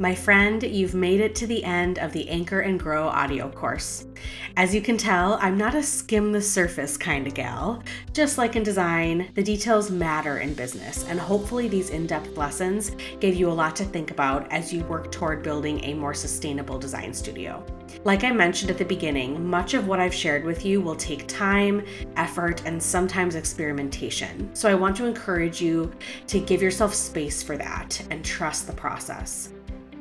My friend, you've made it to the end of the Anchor and Grow audio course. As you can tell, I'm not a skim the surface kind of gal. Just like in design, the details matter in business, and hopefully, these in depth lessons gave you a lot to think about as you work toward building a more sustainable design studio. Like I mentioned at the beginning, much of what I've shared with you will take time, effort, and sometimes experimentation. So I want to encourage you to give yourself space for that and trust the process.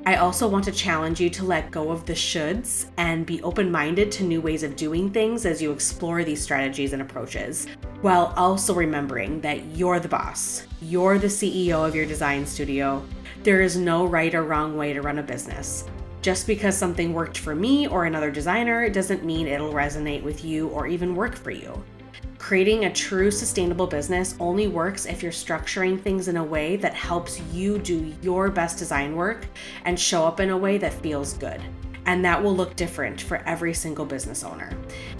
I also want to challenge you to let go of the shoulds and be open minded to new ways of doing things as you explore these strategies and approaches, while also remembering that you're the boss. You're the CEO of your design studio. There is no right or wrong way to run a business. Just because something worked for me or another designer doesn't mean it'll resonate with you or even work for you. Creating a true sustainable business only works if you're structuring things in a way that helps you do your best design work and show up in a way that feels good. And that will look different for every single business owner.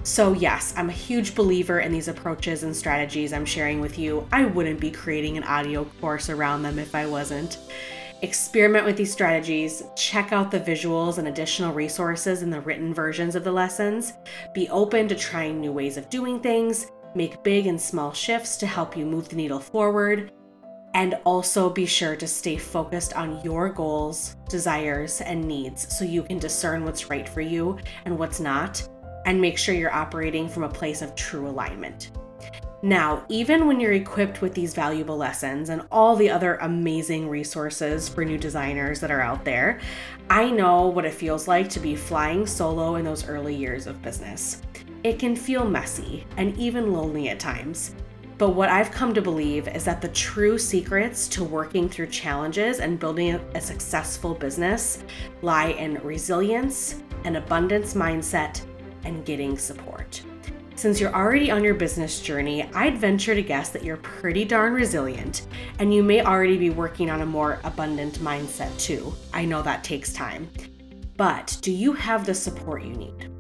So, yes, I'm a huge believer in these approaches and strategies I'm sharing with you. I wouldn't be creating an audio course around them if I wasn't. Experiment with these strategies, check out the visuals and additional resources in the written versions of the lessons. Be open to trying new ways of doing things Make big and small shifts to help you move the needle forward. And also be sure to stay focused on your goals, desires, and needs so you can discern what's right for you and what's not, and make sure you're operating from a place of true alignment. Now, even when you're equipped with these valuable lessons and all the other amazing resources for new designers that are out there, I know what it feels like to be flying solo in those early years of business. It can feel messy and even lonely at times. But what I've come to believe is that the true secrets to working through challenges and building a successful business lie in resilience, an abundance mindset, and getting support. Since you're already on your business journey, I'd venture to guess that you're pretty darn resilient and you may already be working on a more abundant mindset too. I know that takes time. But do you have the support you need?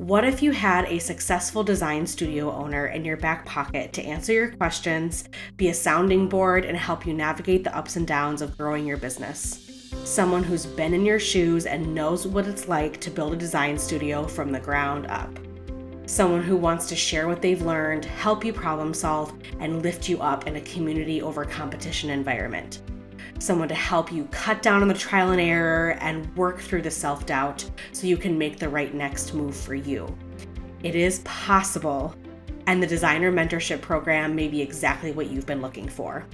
What if you had a successful design studio owner in your back pocket to answer your questions, be a sounding board, and help you navigate the ups and downs of growing your business? Someone who's been in your shoes and knows what it's like to build a design studio from the ground up. Someone who wants to share what they've learned, help you problem solve, and lift you up in a community over competition environment someone to help you cut down on the trial and error and work through the self doubt so you can make the right next move for you. It is possible, and the Designer Mentorship Program may be exactly what you've been looking for.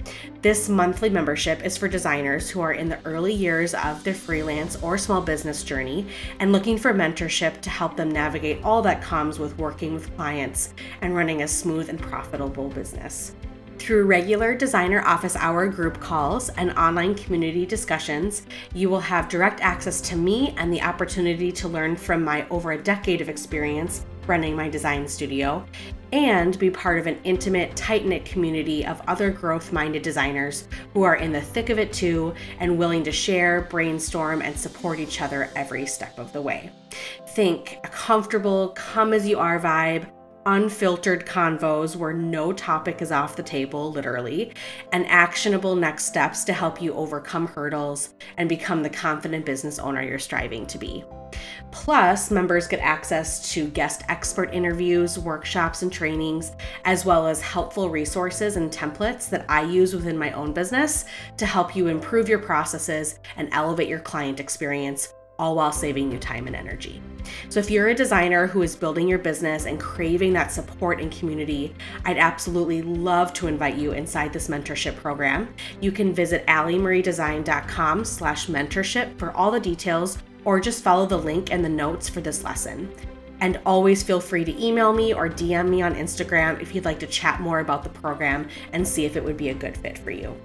This monthly membership is for designers who are in the early years of their freelance or small business journey and looking for mentorship to help them navigate all that comes with working with clients and running a smooth and profitable business. Through regular designer office hour group calls and online community discussions, you will have direct access to me and the opportunity to learn from my over a decade of experience running my design studio and be part of an intimate, tight knit community of other growth minded designers who are in the thick of it too and willing to share, brainstorm, and support each other every step of the way. Think a comfortable, come as you are vibe unfiltered convos where no topic is off the table, literally, and actionable next steps to help you overcome hurdles and become the confident business owner you're striving to be. Plus, members get access to guest expert interviews, workshops, and trainings, as well as helpful resources and templates that I use within my own business to help you improve your processes and elevate your client experience all while saving you time and energy. So, if you're a designer who is building your business and craving that support and community, I'd absolutely love to invite you inside this mentorship program. You can visit alliemariedesign.com slash mentorship for all the details or just follow the link in the notes for this lesson. And always feel free to email me or DM me on Instagram if you'd like to chat more about the program and see if it would be a good fit for you.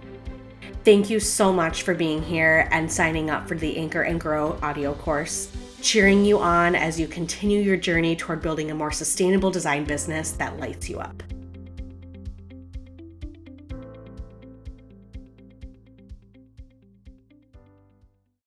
Thank you so much for being here and signing up for the Anchor and Grow audio course. Cheering you on as you continue your journey toward building a more sustainable design business that lights you up.